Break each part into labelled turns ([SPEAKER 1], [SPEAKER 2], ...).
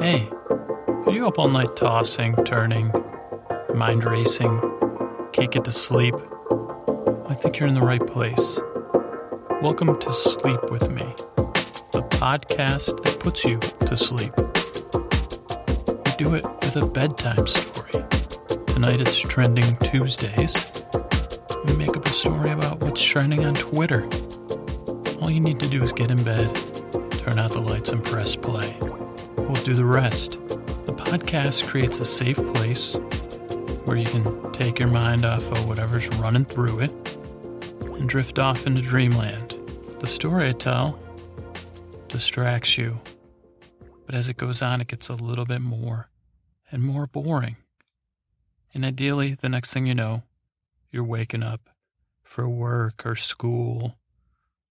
[SPEAKER 1] Hey, are you up all night tossing, turning, mind racing, can't get to sleep? I think you're in the right place. Welcome to Sleep With Me, the podcast that puts you to sleep. We do it with a bedtime story. Tonight it's Trending Tuesdays. We make up a story about what's trending on Twitter. All you need to do is get in bed, turn out the lights, and press play. Do the rest. The podcast creates a safe place where you can take your mind off of whatever's running through it and drift off into dreamland. The story I tell distracts you, but as it goes on, it gets a little bit more and more boring. And ideally, the next thing you know, you're waking up for work or school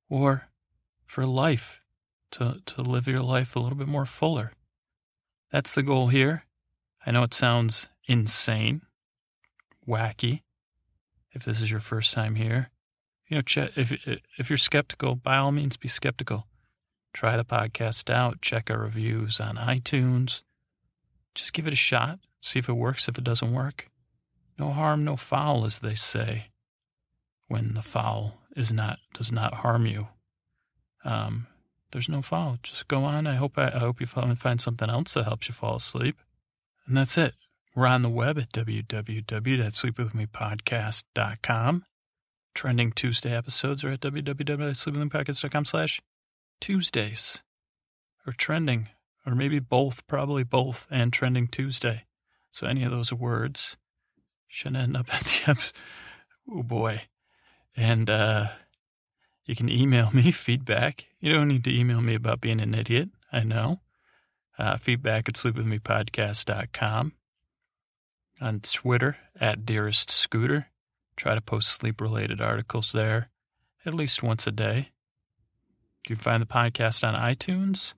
[SPEAKER 1] or for life to, to live your life a little bit more fuller. That's the goal here. I know it sounds insane, wacky. If this is your first time here, you know, if if you're skeptical, by all means, be skeptical. Try the podcast out. Check our reviews on iTunes. Just give it a shot. See if it works. If it doesn't work, no harm, no foul, as they say. When the foul is not does not harm you, um, there's no foul. Just go on. I hope I, I hope you find something else that helps you fall asleep. And that's it. We're on the web at www.sleepwithmepodcast.com. Trending Tuesday episodes are at www.sleepwithmepodcast.com slash Tuesdays. Or trending, or maybe both, probably both, and trending Tuesday. So any of those words should end up at the episode. Oh boy. And uh you can email me feedback. You don't need to email me about being an idiot. I know. Uh, feedback at sleepwithmepodcast.com. On Twitter, at Dearest Scooter. Try to post sleep related articles there at least once a day. You can find the podcast on iTunes.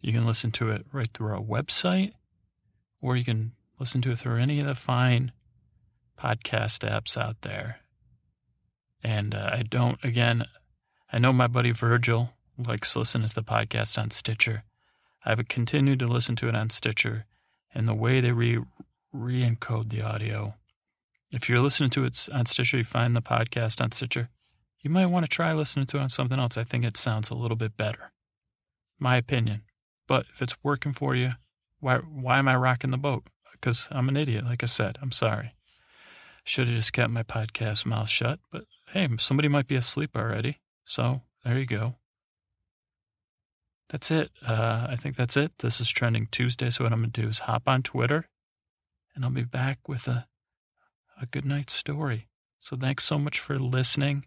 [SPEAKER 1] You can listen to it right through our website, or you can listen to it through any of the fine podcast apps out there. And uh, I don't, again, I know my buddy Virgil likes listening to the podcast on Stitcher. I've continued to listen to it on Stitcher, and the way they re re-encode the audio. If you're listening to it on Stitcher, you find the podcast on Stitcher, you might want to try listening to it on something else. I think it sounds a little bit better. My opinion. But if it's working for you, why why am I rocking the boat? Because I'm an idiot, like I said. I'm sorry. Should have just kept my podcast mouth shut. But hey, somebody might be asleep already. So there you go. That's it. Uh, I think that's it. This is trending Tuesday. So what I'm going to do is hop on Twitter and I'll be back with a, a good night story. So thanks so much for listening.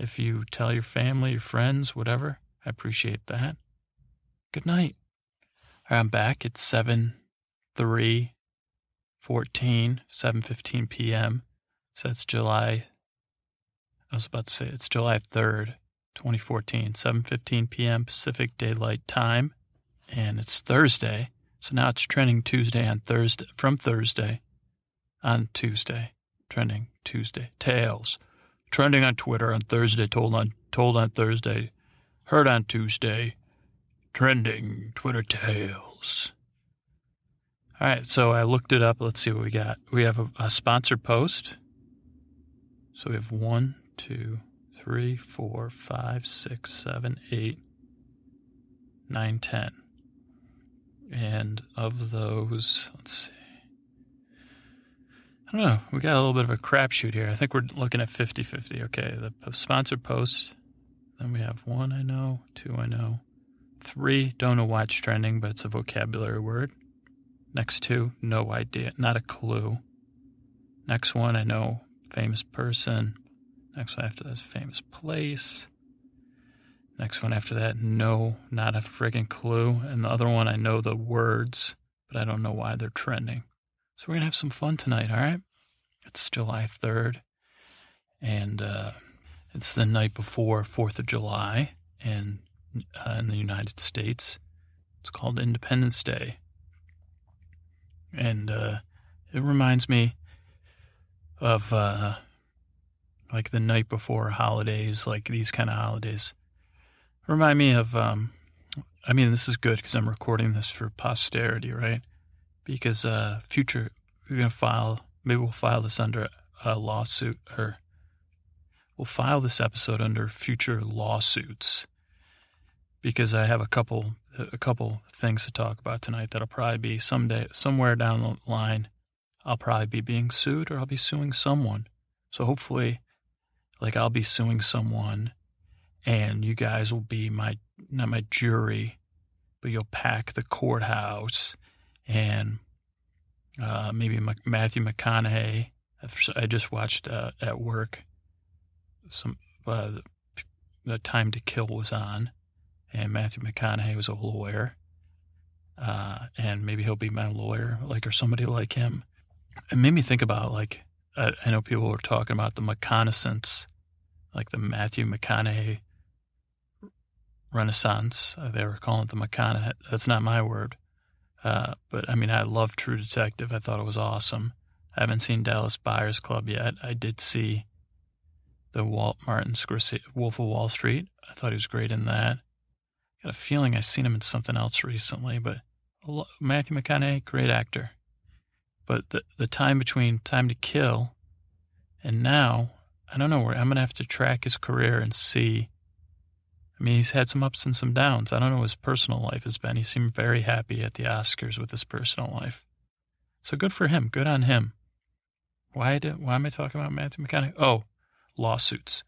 [SPEAKER 1] If you tell your family, your friends, whatever, I appreciate that. Good night. I'm back at 7 3 14, 7 15 p.m. So that's July I was about to say it's July 3rd, 2014, 7:15 p.m. Pacific Daylight Time, and it's Thursday. So now it's trending Tuesday on Thursday from Thursday on Tuesday. Trending Tuesday. Tales. Trending on Twitter on Thursday, told on told on Thursday, heard on Tuesday. Trending Twitter tales. All right, so I looked it up. Let's see what we got. We have a, a sponsored post. So we have one, two, three, four, five, six, seven, eight, nine, ten. And of those, let's see. I don't know. We got a little bit of a crapshoot here. I think we're looking at 50 50. Okay, the sponsored post. Then we have one I know, two I know, three don't know why it's trending, but it's a vocabulary word. Next two, no idea, not a clue. Next one I know, famous person. Next one after that is famous place. Next one after that, no, not a friggin' clue. And the other one, I know the words, but I don't know why they're trending. So we're gonna have some fun tonight, all right? It's July 3rd, and uh, it's the night before 4th of July in, uh, in the United States. It's called Independence Day. And uh, it reminds me of uh, like the night before holidays, like these kind of holidays. Remind me of um, I mean, this is good because I'm recording this for posterity, right? Because uh, future, we're gonna file. Maybe we'll file this under a lawsuit, or we'll file this episode under future lawsuits. Because I have a couple, a couple things to talk about tonight that'll probably be someday, somewhere down the line. I'll probably be being sued, or I'll be suing someone. So hopefully, like I'll be suing someone, and you guys will be my not my jury, but you'll pack the courthouse, and uh, maybe Matthew McConaughey. I just watched uh, at work some uh, the Time to Kill was on, and Matthew McConaughey was a lawyer, uh, and maybe he'll be my lawyer, like or somebody like him. It made me think about like I, I know people were talking about the McConaissance, like the Matthew McConaissance Renaissance. Uh, they were calling it the McConaughey. That's not my word. Uh, but I mean, I love True Detective. I thought it was awesome. I haven't seen Dallas Buyers Club yet. I did see the Walt Martin Scorsese Wolf of Wall Street. I thought he was great in that. Got a feeling I've seen him in something else recently, but Matthew McConaughey, great actor. But the the time between Time to Kill and now, I don't know where I'm gonna have to track his career and see I mean, he's had some ups and some downs. I don't know what his personal life has been. He seemed very happy at the Oscars with his personal life. So good for him. Good on him. Why did, why am I talking about Matthew McConaughey? Oh, lawsuits.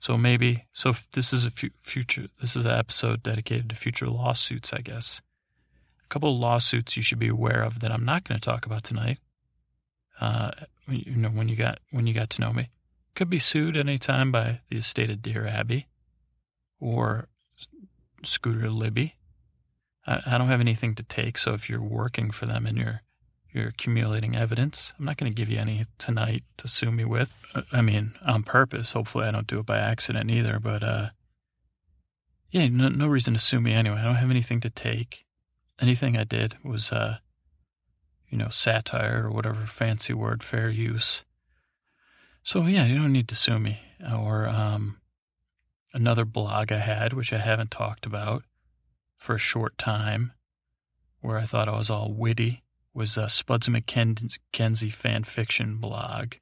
[SPEAKER 1] So maybe so this is a future this is an episode dedicated to future lawsuits, I guess. A couple of lawsuits you should be aware of that I'm not going to talk about tonight. Uh, you know when you got when you got to know me, could be sued any time by the estate of Dear Abby or Scooter Libby. I, I don't have anything to take, so if you're working for them and you're you're accumulating evidence, I'm not going to give you any tonight to sue me with. I mean, on purpose. Hopefully, I don't do it by accident either. But uh, yeah, no, no reason to sue me anyway. I don't have anything to take. Anything I did was, uh, you know, satire or whatever fancy word, fair use. So yeah, you don't need to sue me or um, another blog I had, which I haven't talked about for a short time, where I thought I was all witty, was Spuds MacKenzie fan fiction blog.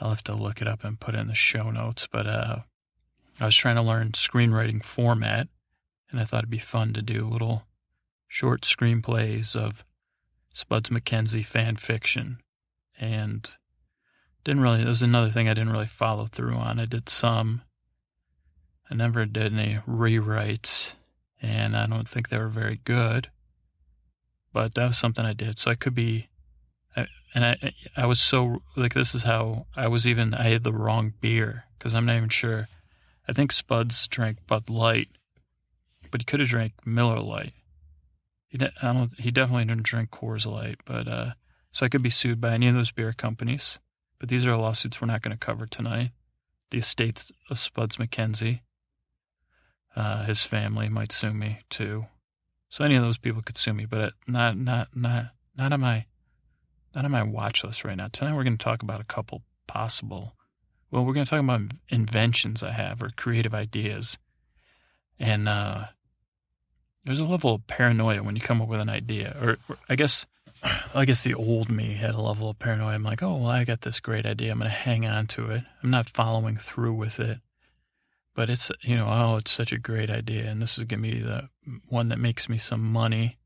[SPEAKER 1] I'll have to look it up and put it in the show notes, but uh, I was trying to learn screenwriting format, and I thought it'd be fun to do little short screenplays of Spuds MacKenzie fan fiction. And didn't really, There's another thing I didn't really follow through on. I did some, I never did any rewrites, and I don't think they were very good. But that was something I did. So I could be, and I, I was so like this is how I was even. I had the wrong beer because I'm not even sure. I think Spuds drank Bud Light, but he could have drank Miller Lite. He, I don't. He definitely didn't drink Coors Light, but uh, so I could be sued by any of those beer companies. But these are lawsuits we're not going to cover tonight. The estates of Spuds MacKenzie uh, his family might sue me too. So any of those people could sue me, but not not not not on my not on my watch list right now. Tonight we're going to talk about a couple possible. Well, we're going to talk about inventions I have or creative ideas, and uh, there's a level of paranoia when you come up with an idea, or, or I guess I guess the old me had a level of paranoia. I'm like, oh, well, I got this great idea. I'm going to hang on to it. I'm not following through with it but it's you know oh it's such a great idea and this is going to be the one that makes me some money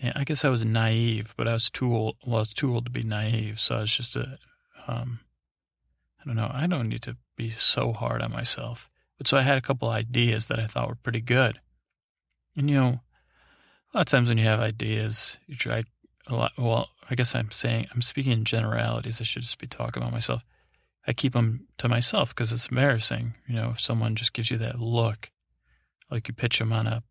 [SPEAKER 1] and i guess i was naive but i was too old well i was too old to be naive so i was just a um i don't know i don't need to be so hard on myself but so i had a couple ideas that i thought were pretty good and you know a lot of times when you have ideas you try a lot well i guess i'm saying i'm speaking in generalities i should just be talking about myself I keep them to myself because it's embarrassing. You know, if someone just gives you that look, like you pitch them on a,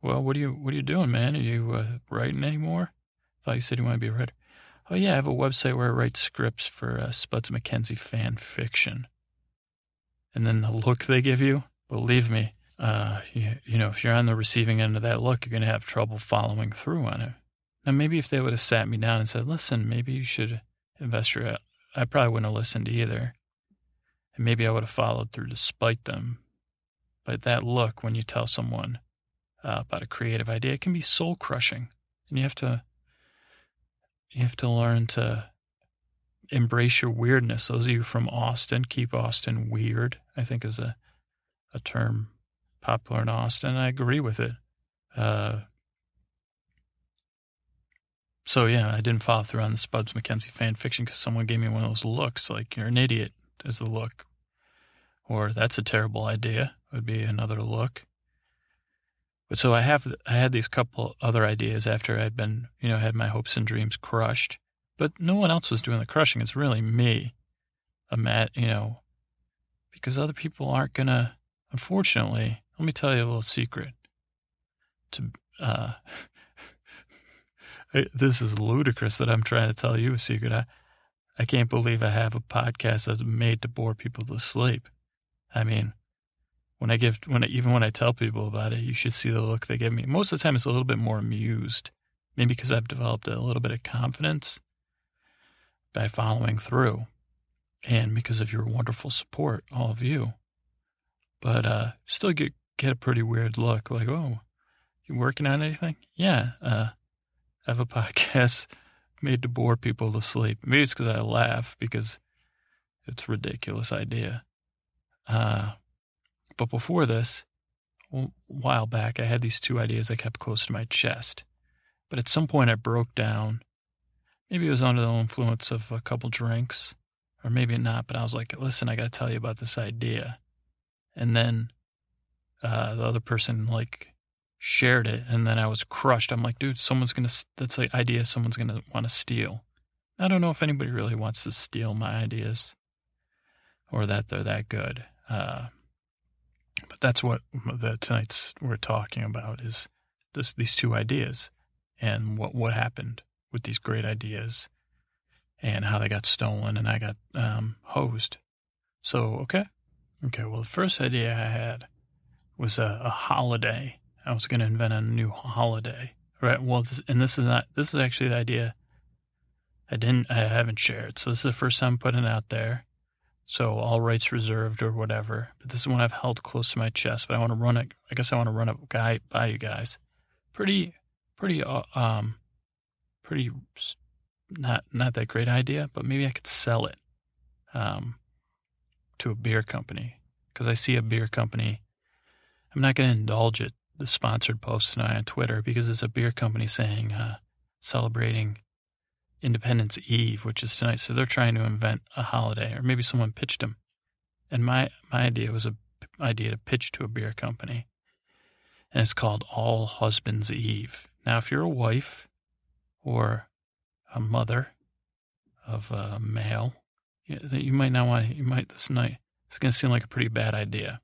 [SPEAKER 1] well, what are you, what are you doing, man? Are you uh, writing anymore? I thought you said you want to be a writer. Oh yeah, I have a website where I write scripts for uh, Spuds MacKenzie fan fiction. And then the look they give you, believe me, uh, you, you know, if you're on the receiving end of that look, you're going to have trouble following through on it. Now, maybe if they would have sat me down and said, listen, maybe you should invest your I probably wouldn't have listened either. And maybe I would have followed through despite them. but that look when you tell someone uh, about a creative idea, it can be soul crushing, and you have to you have to learn to embrace your weirdness. Those of you from Austin, keep Austin weird. I think is a a term popular in Austin. I agree with it. Uh, so yeah, I didn't follow through on the Spuds MacKenzie fan fiction because someone gave me one of those looks, like you're an idiot, is the look, or that's a terrible idea would be another look. But so I have I had these couple other ideas after I'd been you know had my hopes and dreams crushed, but no one else was doing the crushing. It's really me, a mat, you know, because other people aren't gonna. Unfortunately, let me tell you a little secret. To uh, this is ludicrous that I'm trying to tell you a secret. I, I can't believe I have a podcast that's made to bore people to sleep. I mean, when I give, when I, even when I tell people about it, you should see the look they give me. Most of the time, it's a little bit more amused, maybe because I've developed a little bit of confidence by following through, and because of your wonderful support, all of you. But uh, still get get a pretty weird look, like, oh, you working on anything? Yeah, uh, I have a podcast made to bore people to sleep. Maybe it's because I laugh because it's ridiculous idea. Uh, but before this, a while back, I had these two ideas I kept close to my chest. But at some point, I broke down. Maybe it was under the influence of a couple drinks, or maybe not. But I was like, "Listen, I got to tell you about this idea." And then uh, the other person like shared it, and then I was crushed. I'm like, dude, someone's gonna. That's the idea someone's gonna want to steal. I don't know if anybody really wants to steal my ideas, or that they're that good. Uh, but that's what the tonight's we're talking about is this these two ideas, and what what happened with these great ideas, and how they got stolen, and I got um, hosed. So okay, okay. Well, the first idea I had was a, a holiday I was going to invent a new holiday, right? Well, this, and this is not, this is actually the idea I didn't, I haven't shared. So this is the first time I'm putting it out there. So all rights reserved or whatever. But this is one I've held close to my chest. But I want to run it. I guess I want to run it guy by you guys. Pretty, pretty, uh, um, pretty, not not that great idea. But maybe I could sell it, um, to a beer company because I see a beer company. I'm not going to indulge it the sponsored post tonight on Twitter because it's a beer company saying uh, celebrating Independence Eve, which is tonight. So they're trying to invent a holiday, or maybe someone pitched them. And my my idea was a idea to pitch to a beer company, and it's called All Husbands Eve. Now, if you're a wife or a mother of a male, you, you might not want. to, You might this night. It's going to seem like a pretty bad idea,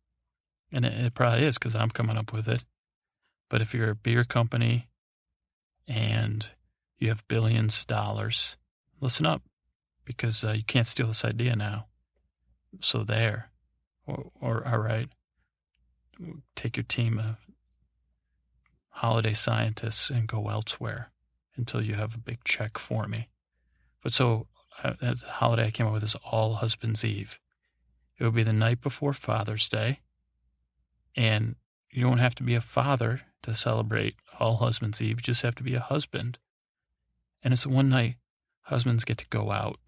[SPEAKER 1] and it, it probably is because I'm coming up with it. But if you're a beer company and you have billions of dollars, listen up because uh, you can't steal this idea now. So there. Or, or all right, take your team of holiday scientists and go elsewhere until you have a big check for me. But so uh, the holiday I came up with is All Husbands Eve. It would be the night before Father's Day, and you don't have to be a father to celebrate All Husbands Eve. You just have to be a husband. And it's one night husbands get to go out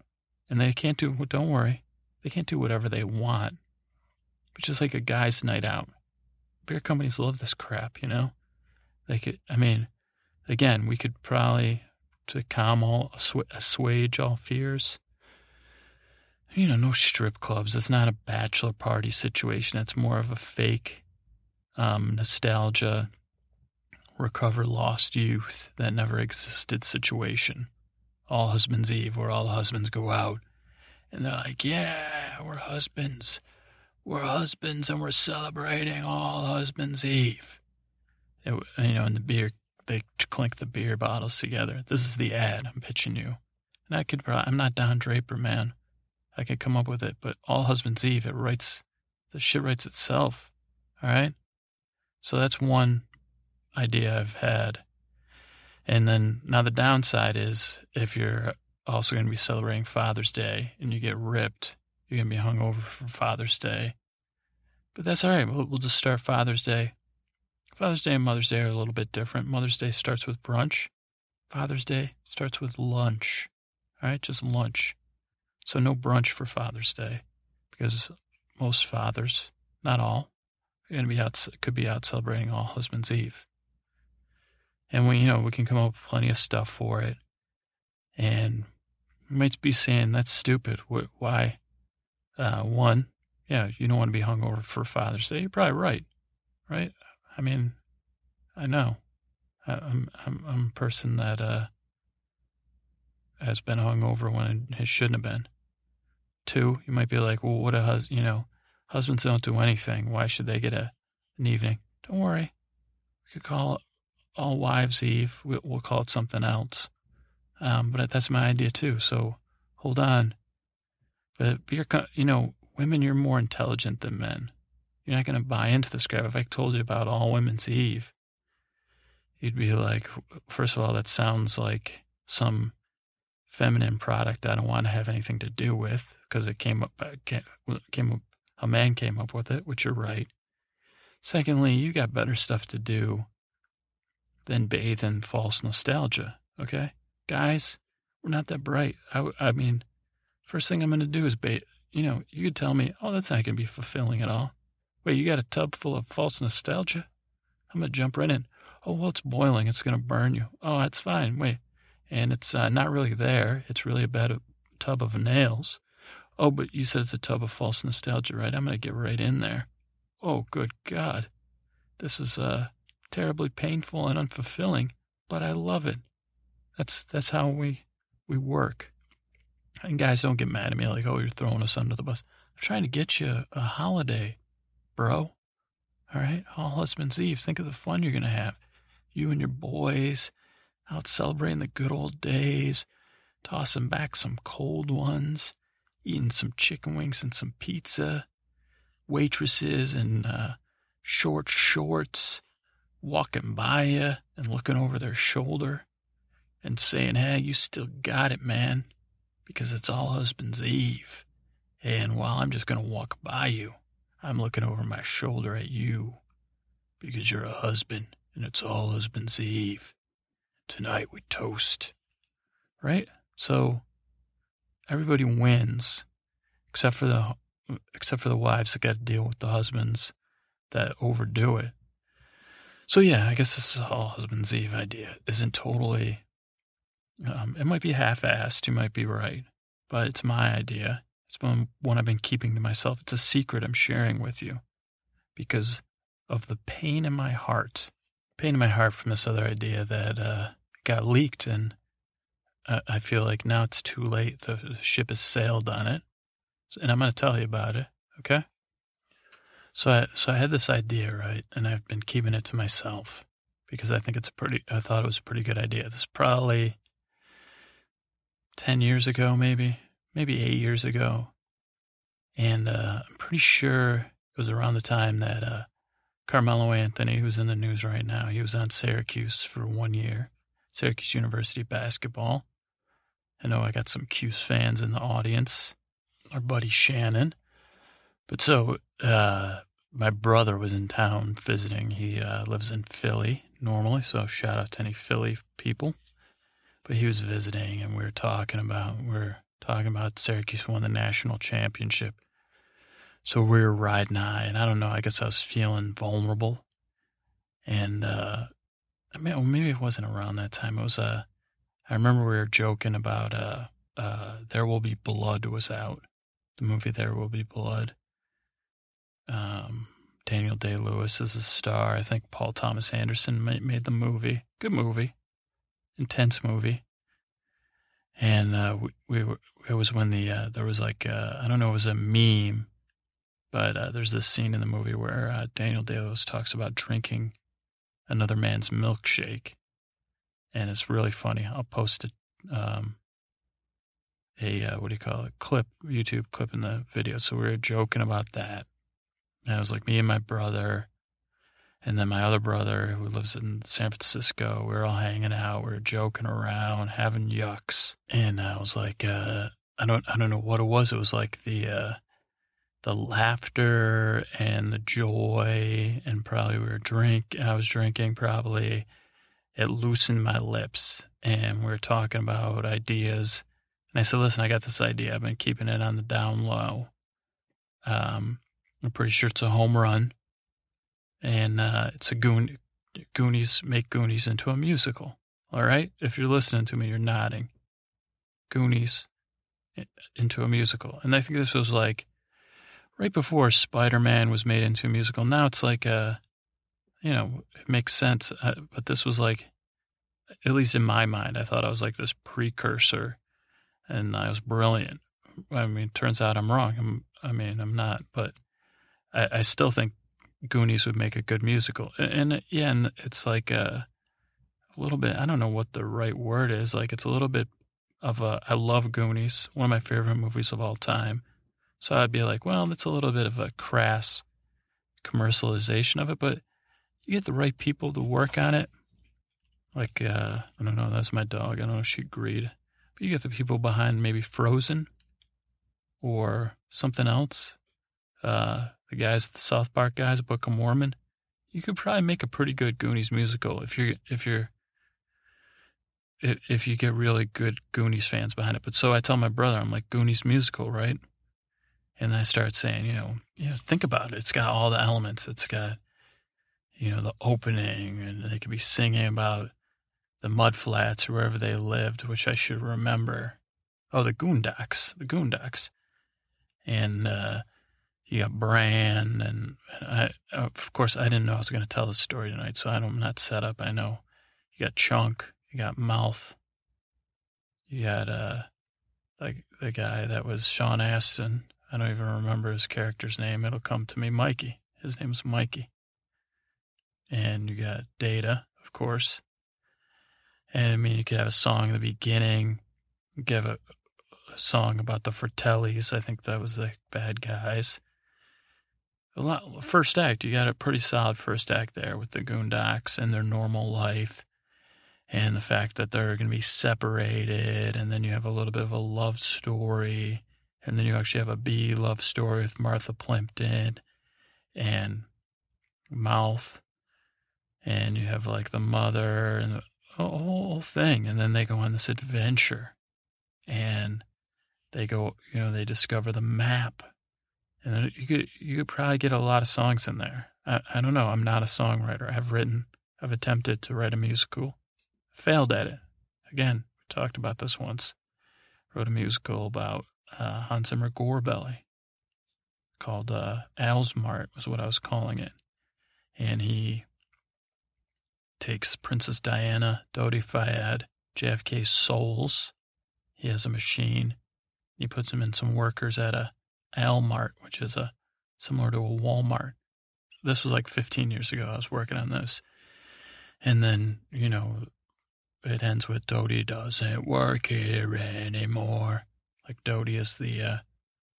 [SPEAKER 1] and they can't do, don't worry, they can't do whatever they want. It's just like a guy's night out. Beer companies love this crap, you know? They could, I mean, again, we could probably, to calm all, assuage all fears, you know, no strip clubs. It's not a bachelor party situation. It's more of a fake um, nostalgia, recover lost youth that never existed situation. All Husbands Eve, where all husbands go out and they're like, yeah, we're husbands. We're husbands and we're celebrating All Husbands Eve. It, you know, and the beer, they clink the beer bottles together. This is the ad I'm pitching you. And I could I'm not Don Draper, man. I could come up with it, but All Husbands Eve, it writes, the shit writes itself. All right? So that's one idea I've had. And then now the downside is if you're also going to be celebrating Father's Day and you get ripped, you're going to be hung over for Father's Day But that's all right. We'll, we'll just start Father's Day. Father's Day and Mother's Day are a little bit different. Mother's Day starts with brunch. Father's Day starts with lunch. All right, just lunch. So no brunch for Father's Day because most fathers, not all, going to be out, could be out celebrating All Husbands Eve. And we, you know, we can come up with plenty of stuff for it. And you might be saying that's stupid. Why? Uh, one, yeah, you don't want to be hungover for Father's Day. You're probably right, right? I mean, I know. I'm I'm I'm a person that uh, has been hungover when it shouldn't have been. Two, you might be like, well, what a hus you know, husbands don't do anything. Why should they get a an evening? Don't worry. We could call it All Wives Eve. We'll, we'll call it something else. Um, but that's my idea too. So hold on. But you're, you know, women, you're more intelligent than men. You're not going to buy into this crap. If I told you about All Women's Eve, you'd be like, first of all, that sounds like some feminine product I don't want to have anything to do with because it came up, uh, came up, a man came up with it, which you're right. Secondly, you got better stuff to do than bathe in false nostalgia. Okay, guys, we're not that bright. I, I mean, first thing I'm going to do is bathe. You know, you could tell me, oh, that's not going to be fulfilling at all. Wait, you got a tub full of false nostalgia? I'm going to jump right in. Oh, well, it's boiling. It's going to burn you. Oh, that's fine. Wait. And it's uh, not really there. It's really a bed of, tub of nails. Oh, but you said it's a tub of false nostalgia, right? I'm going to get right in there. Oh, good God. This is uh, terribly painful and unfulfilling, but I love it. That's that's how we we work. And guys, don't get mad at me like, oh, you're throwing us under the bus. I'm trying to get you a holiday, bro. All right, all husbands eve. Think of the fun you're gonna have. You and your boys out celebrating the good old days, tossing back some cold ones, eating some chicken wings and some pizza, waitresses in uh, short shorts walking by you and looking over their shoulder and saying, Hey, you still got it, man, because it's all husband's eve. And while I'm just going to walk by you, I'm looking over my shoulder at you because you're a husband and it's all husband's eve. Tonight we toast. Right? So everybody wins except for the except for the wives that got to deal with the husbands that overdo it. So yeah, I guess this is all husband's eve idea isn't totally um, it might be half-assed. You might be right, but it's my idea. It's one, one I've been keeping to myself. It's a secret I'm sharing with you because of the pain in my heart. Pain in my heart from this other idea that uh, got leaked, and I, feel like now it's too late. The ship has sailed on it, and I'm going to tell you about it. Okay. So I so I had this idea, right, and I've been keeping it to myself because I think it's a pretty. I thought it was a pretty good idea. This is probably 10 years ago, maybe, maybe eight years ago. And uh, I'm pretty sure it was around the time that uh, Carmelo Anthony, who's in the news right now, he was on Syracuse for one year, Syracuse University basketball. I know I got some Cuse fans in the audience, our buddy Shannon. But so, uh, my brother was in town visiting. He uh, lives in Philly normally, so shout out to any Philly people but he was visiting and we were talking about we are talking about Syracuse won the national championship. So we were riding high, and I don't know. I guess I was feeling vulnerable, and uh, I mean, well, maybe it wasn't around that time. It was uh, I remember we were joking about uh, uh, "There Will Be Blood" was out, the movie "There Will Be Blood." Um, Daniel Day Lewis is a star. I think Paul Thomas Anderson made the movie. Good movie intense movie. And uh, we, we were, it was when the uh, there was like uh, I don't know it was a meme, but uh, there's this scene in the movie where uh, Daniel Day Lewis talks about drinking another man's milkshake, and it's really funny. I'll post it. Um, a uh, what do you call it? Clip YouTube clip in the video. So we were joking about that. And it was like me and my brother and then my other brother, who lives in San Francisco, we were all hanging out, we were joking around, having yucks. And I was like, uh, I don't, I don't know what it was. It was like the, uh, the laughter and the joy, and probably we were drink. I was drinking probably. It loosened my lips, and we were talking about ideas. And I said, "Listen, I got this idea. I've been keeping it on the down low. Um, I'm pretty sure it's a home run, and uh, it's a goon. Goonies make Goonies into a musical. All right, if you're listening to me, you're nodding. Goonies into a musical, and I think this was like right before Spider Man was made into a musical. Now it's like a, you know, it makes sense. Uh, but this was like, at least in my mind, I thought I was like this precursor, and I was brilliant. I mean, turns out I'm wrong. I'm, I mean, I'm not, but I, I still think Goonies would make a good musical. And, and yeah, and it's like a, a little bit. I don't know what the right word is. Like it's a little bit of a. I love Goonies, one of my favorite movies of all time so I'd be like, well, that's a little bit of a crass commercialization of it, but you get the right people to work on it. Like, uh, I don't know, that's my dog. I don't know if she agreed. But you get the people behind maybe Frozen or something else. Uh, the guys, the South Park guys, Book of Mormon. You could probably make a pretty good Goonies musical if you're, if you're, if you get really good Goonies fans behind it. But so I tell my brother, I'm like, Goonies musical, right? And I start saying, you know, you know, think about it. It's got all the elements. It's got, you know, the opening, and they could be singing about the mud flats or wherever they lived, which I should remember. Oh, the Goon Docks, the Goon Docks, and uh, you got Brand, and, I, of course, I didn't know I was going to tell the story tonight, so I'm not set up. I know you got Chunk, you got Mouth, you got uh, like the guy that was Sean Astin I don't even remember his character's name. It'll come to me. Mikey. His name's Mikey. And you got Data, of course. And I mean, you could have a song in the beginning. give a, a song about the Fratellis. I think that was the bad guys. A lot. First act, you got a pretty solid first act there with the Goon Docks and their normal life, and the fact that they're going to be separated, and then you have a little bit of a love story and then you actually have a B love story with Martha Plimpton and Mouth. And you have like the mother and the whole thing. And then they go on this adventure. And they go, you know, they discover the map. And you could you could probably get a lot of songs in there. I, I don't know. I'm not a songwriter. I've written, I've attempted to write a musical, failed at it. Again, we talked about this once. Wrote a musical about uh, Hans Zimmer Gorebelly called uh, Alsmart was what I was calling it, and he takes Princess Diana, Dodi Fayed, JFK's souls. He has a machine. He puts them in some workers at a Almart, which is a similar to a Walmart. This was like 15 years ago. I was working on this, and then you know, it ends with Dodi doesn't work here anymore. Like Dodi is the uh,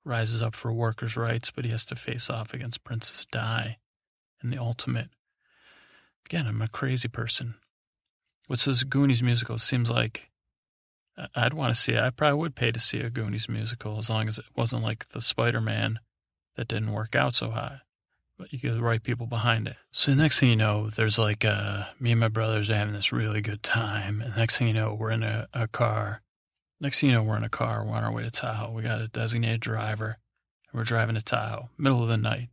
[SPEAKER 1] rises up for workers' rights, but he has to face off against Princess Di in the ultimate. Again, I'm a crazy person. What's this Goonies musical? Seems like I'd want to see it. I probably would pay to see a Goonies musical as long as it wasn't like the Spider Man that didn't work out so high. But you get the right people behind it. So the next thing you know, there's like uh, me and my brothers are having this really good time. And next thing you know, we're in a, a car Next thing you know, we're in a car. We're on our way to Tahoe. We got a designated driver. And we're driving to Tahoe, middle of the night.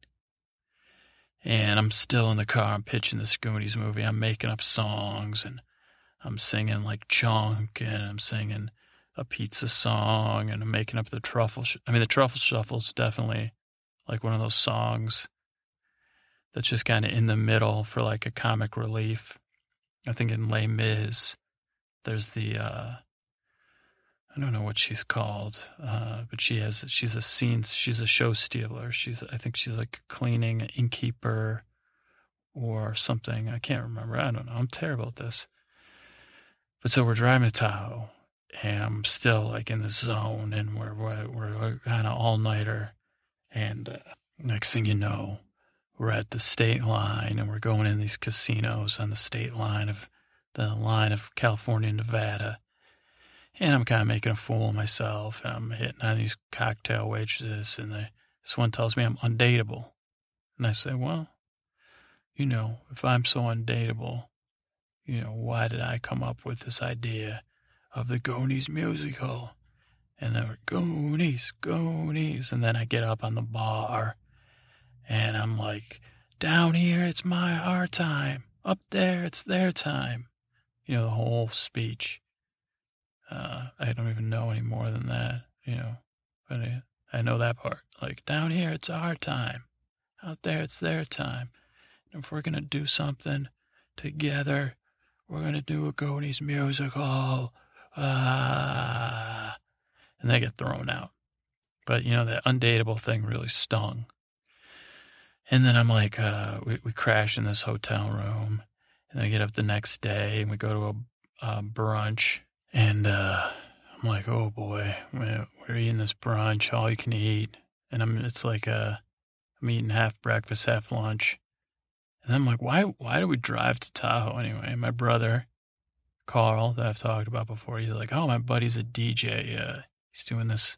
[SPEAKER 1] And I'm still in the car. I'm pitching this Goonies movie. I'm making up songs and I'm singing like Chunk and I'm singing a pizza song and I'm making up the truffle. Sh- I mean, the truffle shuffle is definitely like one of those songs that's just kind of in the middle for like a comic relief. I think in Les Mis, there's the uh, I don't know what she's called, uh, but she has she's a scene she's a show stealer. She's I think she's like cleaning an innkeeper or something. I can't remember. I don't know. I'm terrible at this. But so we're driving to Tahoe, and I'm still like in the zone, and we're we're, we're kind of all nighter, and uh, next thing you know, we're at the state line, and we're going in these casinos on the state line of the line of California Nevada and I'm kind of making a fool of myself. And I'm hitting on these cocktail waitresses, and they This one tells me I'm undateable. And I say, well, you know, if I'm so undateable, you know, why did I come up with this idea of the Goonies musical? And they were Goonies, Goonies. And then I get up on the bar and I'm like, down here, it's my our time. Up there, it's their time. You know, the whole speech. Uh, I don't even know any more than that, you know, but I, I know that part. Like, down here, it's our time. Out there, it's their time. And if we're to do something together, we're to do a Goonies musical. Ah. And they get thrown out. But, you know, that undateable thing really stung. And then I'm like, uh, we, we crash in this hotel room. And I get up the next day and we go to a, a brunch. And uh, I'm like, oh boy, we're eating this brunch, all you can eat. And I'm, it's like, uh, I'm eating half breakfast, half lunch. And I'm like, why, why do we drive to Tahoe anyway? my brother, Carl, that I've talked about before, he's like, oh, my buddy's a DJ. Uh, he's doing this,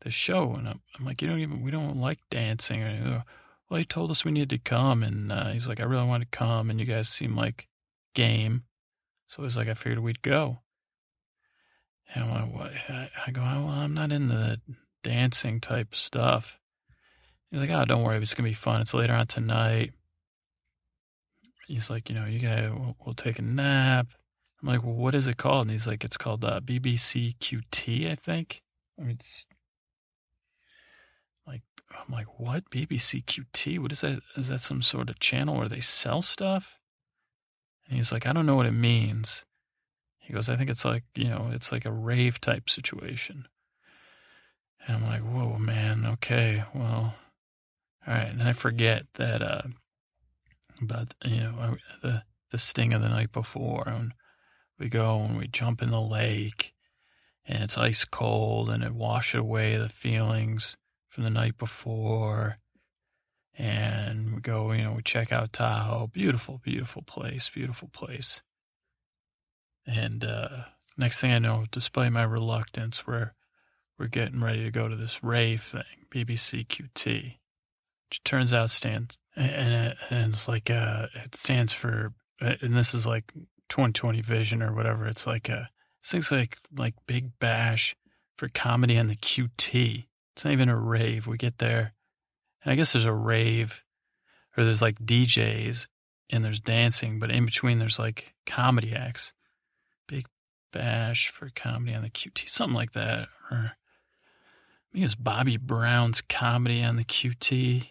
[SPEAKER 1] this show. And I'm, I'm, like, you don't even, we don't like dancing. Or, well, he told us we needed to come. And uh, he's like, I really want to come. And you guys seem like game. So he's like, I figured we'd go. And what? I go, well, I'm not into the dancing type stuff. He's like, oh, don't worry, it's gonna be fun. It's later on tonight. He's like, you know, you guys, we'll, we'll take a nap. I'm like, well, what is it called? And he's like, it's called uh, BBC QT, I think. I mean, it's like, I'm like, what? BBC QT? What is that? Is that some sort of channel where they sell stuff? And he's like, I don't know what it means. He goes, I think it's like, you know, it's like a rave type situation. And I'm like, whoa, man, okay, well, all right, and I forget that uh, about you know the the sting of the night before, and we go and we jump in the lake, and it's ice cold, and it washes away the feelings from the night before, and we go, you know, we check out Tahoe, beautiful, beautiful place, beautiful place, and uh, next thing I know, despite my reluctance, we're we're getting ready to go to this rave thing, BBC QT which turns out stands and and it's like uh it stands for uh, and this is like 2020 vision or whatever. It's like a things like like big bash for comedy on the qt it's not even a rave. We get there and i guess there's a rave or there's like djs and there's dancing but in between there's like comedy acts bash for comedy on the qt something like that or I think it's Bobby Brown's comedy on the QT.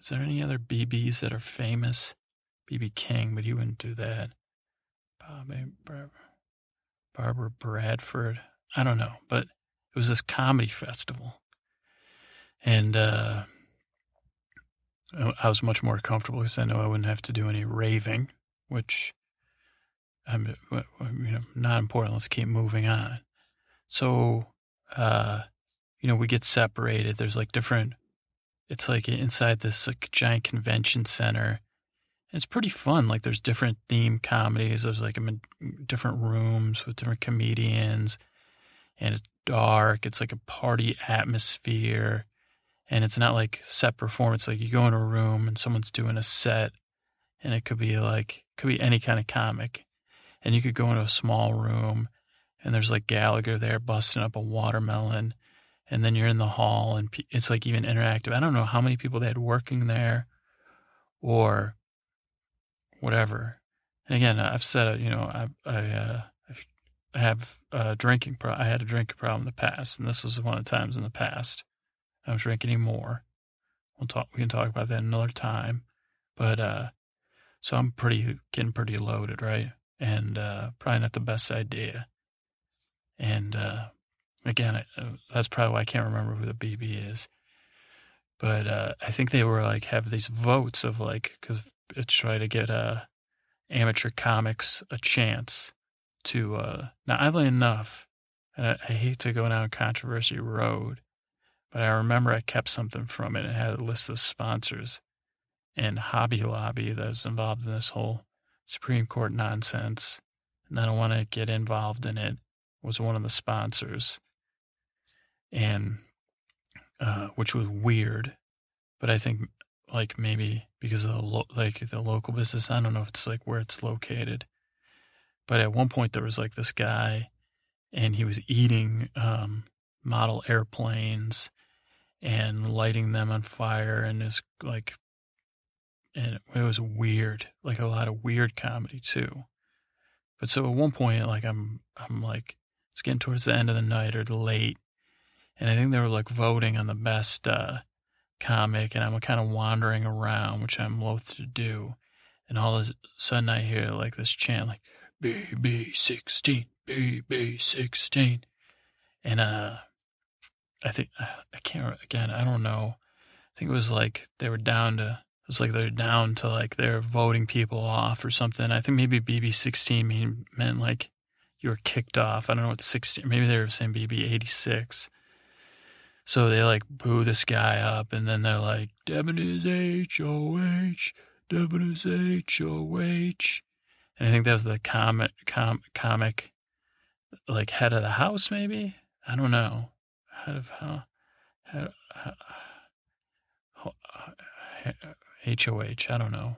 [SPEAKER 1] Is there any other BBs that are famous? BB King, but he wouldn't do that. Bobby, Barbara Bradford. I don't know, but it was this comedy festival. And uh, I was much more comfortable because I know I wouldn't have to do any raving, which I'm you know, not important. Let's keep moving on. So, uh, you know, we get separated. There's like different it's like inside this like giant convention center. It's pretty fun. Like there's different theme comedies. There's like I'm in different rooms with different comedians, and it's dark. It's like a party atmosphere, and it's not like set performance. Like you go in a room and someone's doing a set, and it could be like could be any kind of comic, and you could go into a small room, and there's like Gallagher there busting up a watermelon, and then you're in the hall and it's like even interactive. I don't know how many people they had working there or whatever. And again, I've said, you know, I, I, uh, have a drinking pro- I had a drinking problem in the past, and this was one of the times in the past. I don't drink anymore. We'll talk. We can talk about that another time. But uh, so I'm pretty getting pretty loaded, right? And uh, probably not the best idea. And uh, Again, uh, that's probably why I can't remember who the BB is. But uh, I think they were like have these votes of like because it's try to get uh, amateur comics a chance to. Uh, now, oddly enough, and I, I hate to go down controversy road, but I remember I kept something from it. It had a list of sponsors and Hobby Lobby that was involved in this whole Supreme Court nonsense. And I don't want to get involved in it. Was one of the sponsors and uh, which was weird but I think like maybe because of the lo- like the local business, I don't know if it's like where it's located. But at one point there was like this guy, and he was eating um, model airplanes and lighting them on fire, and it's like, and it was weird, like a lot of weird comedy too. But so at one point, like I'm, I'm like, it's getting towards the end of the night or the late, and I think they were like voting on the best uh, comic, and I'm kind of wandering around, which I'm loath to do. And all of a sudden, I hear like this chant, like "BB16, BB16," and uh, I think I can't again. I don't know. I think it was like they were down to. It was like they're down to like they're voting people off or something. I think maybe BB16 mean, meant like you were kicked off. I don't know what 16. Maybe they were saying BB86. So they like boo this guy up, and then they're like, Devin is H O H, Devin is H O H. And I think that was the comic, com, comic, like head of the house, maybe? I don't know. Head of how? Head, H O H, I don't know.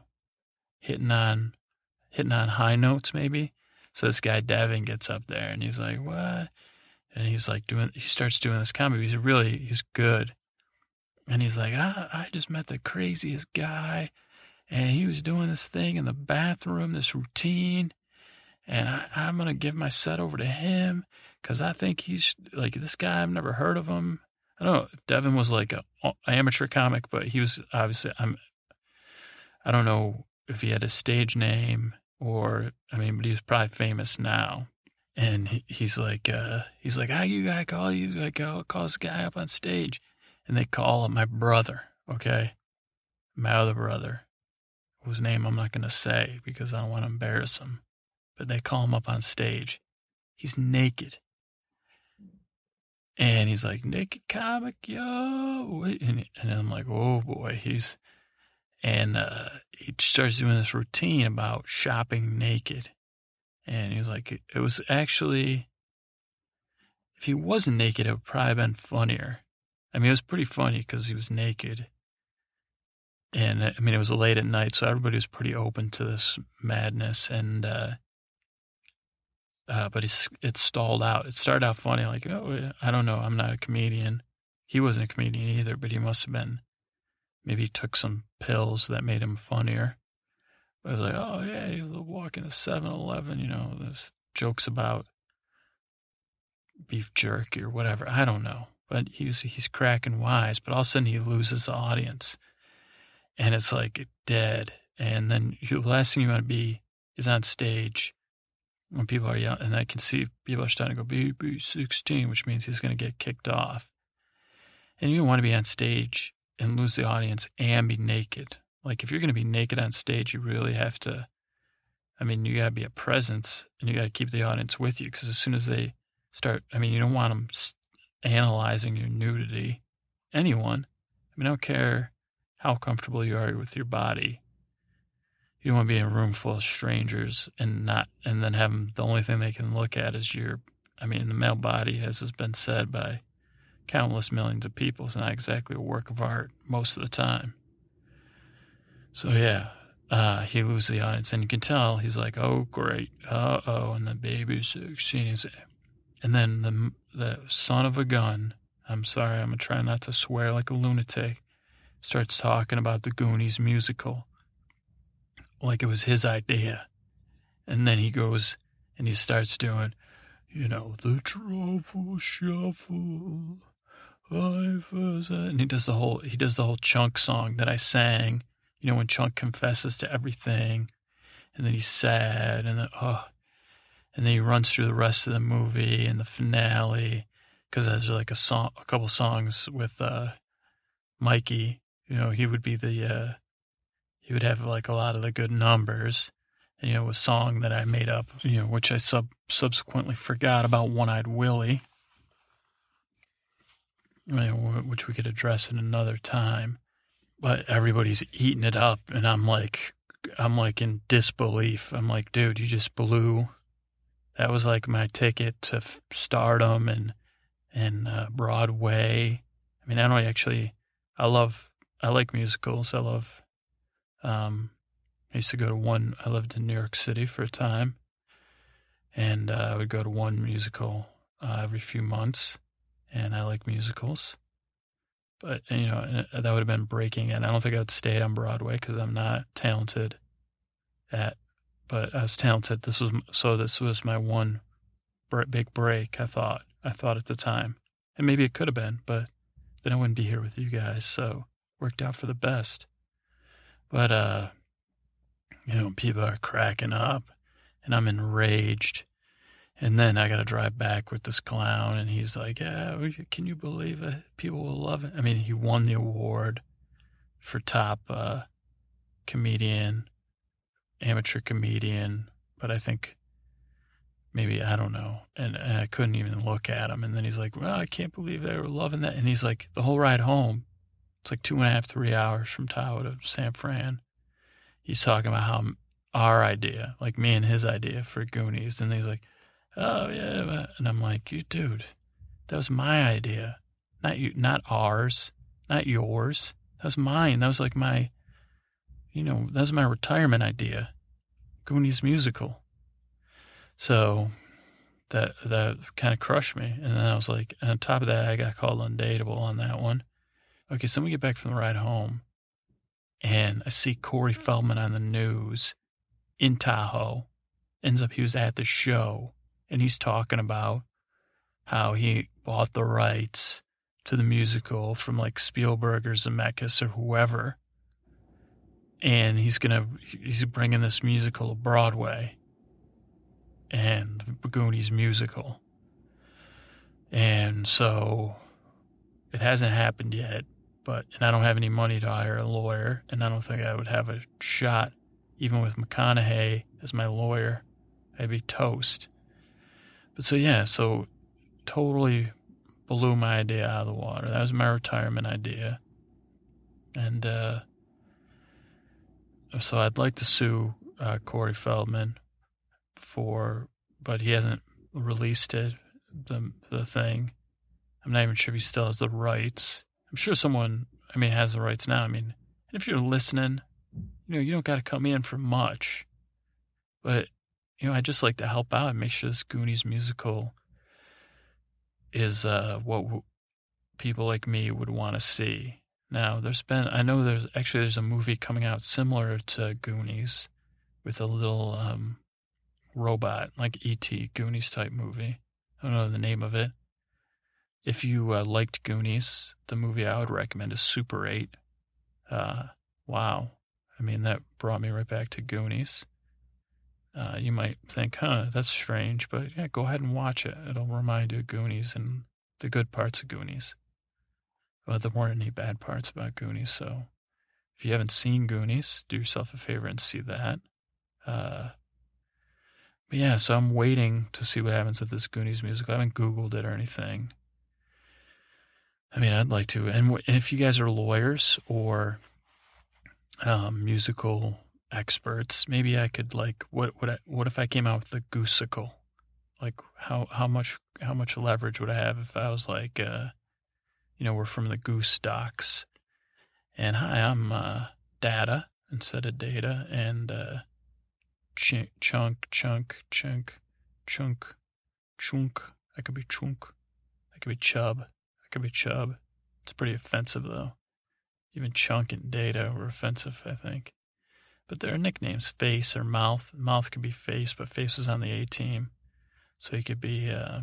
[SPEAKER 1] Hitting on, hitting on high notes, maybe? So this guy Devin gets up there and he's like, "What?" and he's like doing he starts doing this comedy he's really he's good and he's like I, I just met the craziest guy and he was doing this thing in the bathroom this routine and I, i'm going to give my set over to him because i think he's like this guy i've never heard of him i don't know devin was like a, a amateur comic but he was obviously i'm i don't know if he had a stage name or i mean but he was probably famous now. And he, he's like, uh, he's like, how you gotta call you gotta call, call this guy up on stage, and they call him my brother, okay, my other brother, whose name I'm not gonna say because I don't want to embarrass him, but they call him up on stage. He's naked, and he's like, naked comic, yo, and, and I'm like, oh boy, he's, and uh, he starts doing this routine about shopping naked and he was like, it was actually, if he wasn't naked, it would probably have been funnier. I mean, it was pretty funny because he was naked. And I mean, it was late at night, so everybody was pretty open to this madness. And, uh, uh, but it's, it stalled out. It started out funny, like, oh, I don't know, I'm not a comedian. He wasn't a comedian either, but he must have been, maybe he took some pills that made him funnier. I was like, oh yeah, you walk into 7-Eleven, you know, there's jokes about beef jerky or whatever. I don't know, but he's he's cracking wise. But all of a sudden he loses the audience, and it's like dead. And then the last thing you want to be is on stage when people are yelling, and I can see people are starting to go BB sixteen, which means he's going to get kicked off. And you don't want to be on stage and lose the audience and be naked. Like if you're going to be naked on stage, you really have to. I mean, you got to be a presence, and you got to keep the audience with you because as soon as they start, I mean, you don't want them analyzing your nudity. Anyone, I mean, I don't care how comfortable you are with your body. You don't want to be in a room full of strangers and not, and then have them, the only thing they can look at is your. I mean, the male body, as has been said by countless millions of people, is not exactly a work of art most of the time. So yeah, uh, he loses the audience, and you can tell he's like, "Oh, great, uh oh," and the baby's sixteen. And then the the son of a gun. I'm sorry, I'm gonna try not to swear like a lunatic. Starts talking about the Goonies musical, like it was his idea, and then he goes and he starts doing, you know, the truffle shuffle. And he does the whole he does the whole chunk song that I sang you know, when Chunk confesses to everything and then he's sad and then, oh, and then he runs through the rest of the movie and the finale because there's like a song, a couple songs with, uh, Mikey, you know, he would be the, uh, he would have like a lot of the good numbers. And, you know, a song that I made up, you know, which I sub subsequently forgot about One Eyed Willie, which we could address in another time but everybody's eating it up and i'm like i'm like in disbelief i'm like dude you just blew that was like my ticket to stardom and and uh, broadway i mean i don't actually i love I like musicals. I love. Um, I used to go to one. I lived in New York City for a time, and uh, I would go to one musical uh, every few months, and I like musicals. But you know that would have been breaking it. I don't think I'd stayed on Broadway because I'm not talented at. But I was talented. This was so. This was my one big break. I thought. I thought at the time, and maybe it could have been, but then I wouldn't be here with you guys. So worked out for the best. But uh, you know, people are cracking up, and I'm enraged and then I got to drive back with this clown, and he's like, "Yeah, can you believe it? People will love it." I mean, he won the award for top uh, comedian, amateur comedian, but I think maybe I don't know, and, and I couldn't even look at him. And then he's like, "Well, I can't believe they were loving that," and he's like, the whole ride home, it's like two and a half, three hours from Tahoe to San Fran. He's talking about how our idea, like me and his idea for Goonies, and he's like oh yeah, and I'm like, you dude, that was my idea, not you, not ours, not yours. That was mine. That was like my, you know, that was my retirement idea, Goonies musical. So that that kind of crushed me. And then I was like, on top of that, I got called undateable on that one. Okay, so we get back from the ride home, and I see Corey Feldman on the news in Tahoe. Ends up he was at the show and he's talking about how he bought the rights to the musical from like Spielberg or Zemeckis or whoever. And he's gonna he's bringing this musical to Broadway and Goonies musical. And so it hasn't happened yet, but and I don't have any money to hire a lawyer, and I don't think I would have a shot, even with McConaughey as my lawyer. I'd be toast. But so yeah, so totally blew my idea out of the water. That was my retirement idea. And uh, so I'd like to sue uh, Corey Feldman for, but he hasn't released it, the, the thing. I'm not even sure if he still has the rights. I'm sure someone, I mean, has the rights now. I mean, if you're listening, you know, you don't got to come in for much. But you know, I just like to help out and make sure this Goonies musical is uh, what w- people like me would want to see. Now, there's been, I know there's actually there's a movie coming out similar to Goonies with a little um, robot, like E.T. Goonies type movie. I don't know the name of it. If you uh, liked Goonies, the movie I would recommend is Super 8. Uh, wow. I mean, that brought me right back to Goonies. Uh, you might think, huh, that's strange, but yeah, go ahead and watch it. It'll remind you of Goonies and the good parts of Goonies. But there weren't any bad parts about Goonies, so if you haven't seen Goonies, do yourself a favor and see that. Uh, but yeah, so I'm waiting to see what happens with this Goonies musical. I haven't Googled it or anything. I mean, I'd like to. And if you guys are lawyers or um, musical experts. Maybe I could like what what I, what if I came out with a goosicle? Like how how much how much leverage would I have if I was like uh you know, we're from the goose stocks. And hi, I'm uh data instead of data and uh ch- chunk chunk chunk chunk chunk. That could be chunk. That could be chub. That could be chub. It's pretty offensive though. Even chunk and data were offensive, I think. But there are nicknames, face or mouth. Mouth could be face, but face was on the A team. So he could be uh,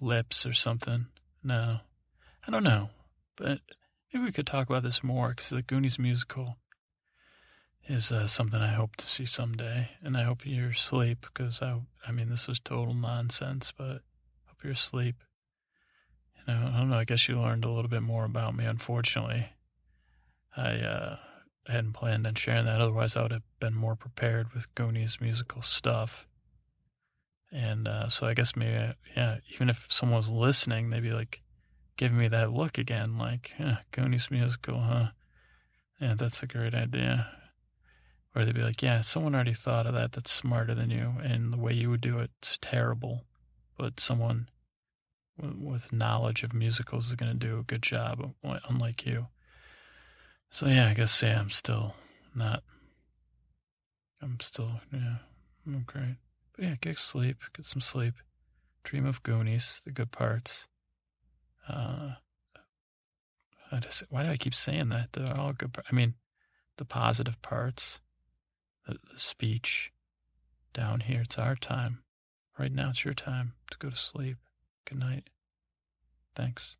[SPEAKER 1] lips or something. No, I don't know. But maybe we could talk about this more because the Goonies musical is uh, something I hope to see someday. And I hope you're asleep because I, I mean, this is total nonsense, but hope you're asleep. You know, I don't know. I guess you learned a little bit more about me. Unfortunately, I, uh, I hadn't planned on sharing that. Otherwise, I would have been more prepared with Goonies musical stuff. And uh, so I guess maybe, yeah, even if someone was listening, they'd be like giving me that look again, like, yeah, Goonies musical, huh? Yeah, that's a great idea. Or they'd be like, yeah, someone already thought of that that's smarter than you, and the way you would do it's terrible. But someone with knowledge of musicals is going to do a good job, unlike you. So yeah, I guess yeah, I'm still not. I'm still yeah, I'm great. But yeah, get sleep, get some sleep. Dream of Goonies, the good parts. Uh, just, why do I keep saying that? They're all good. I mean, the positive parts, the, the speech down here. It's our time. Right now, it's your time to go to sleep. Good night. Thanks.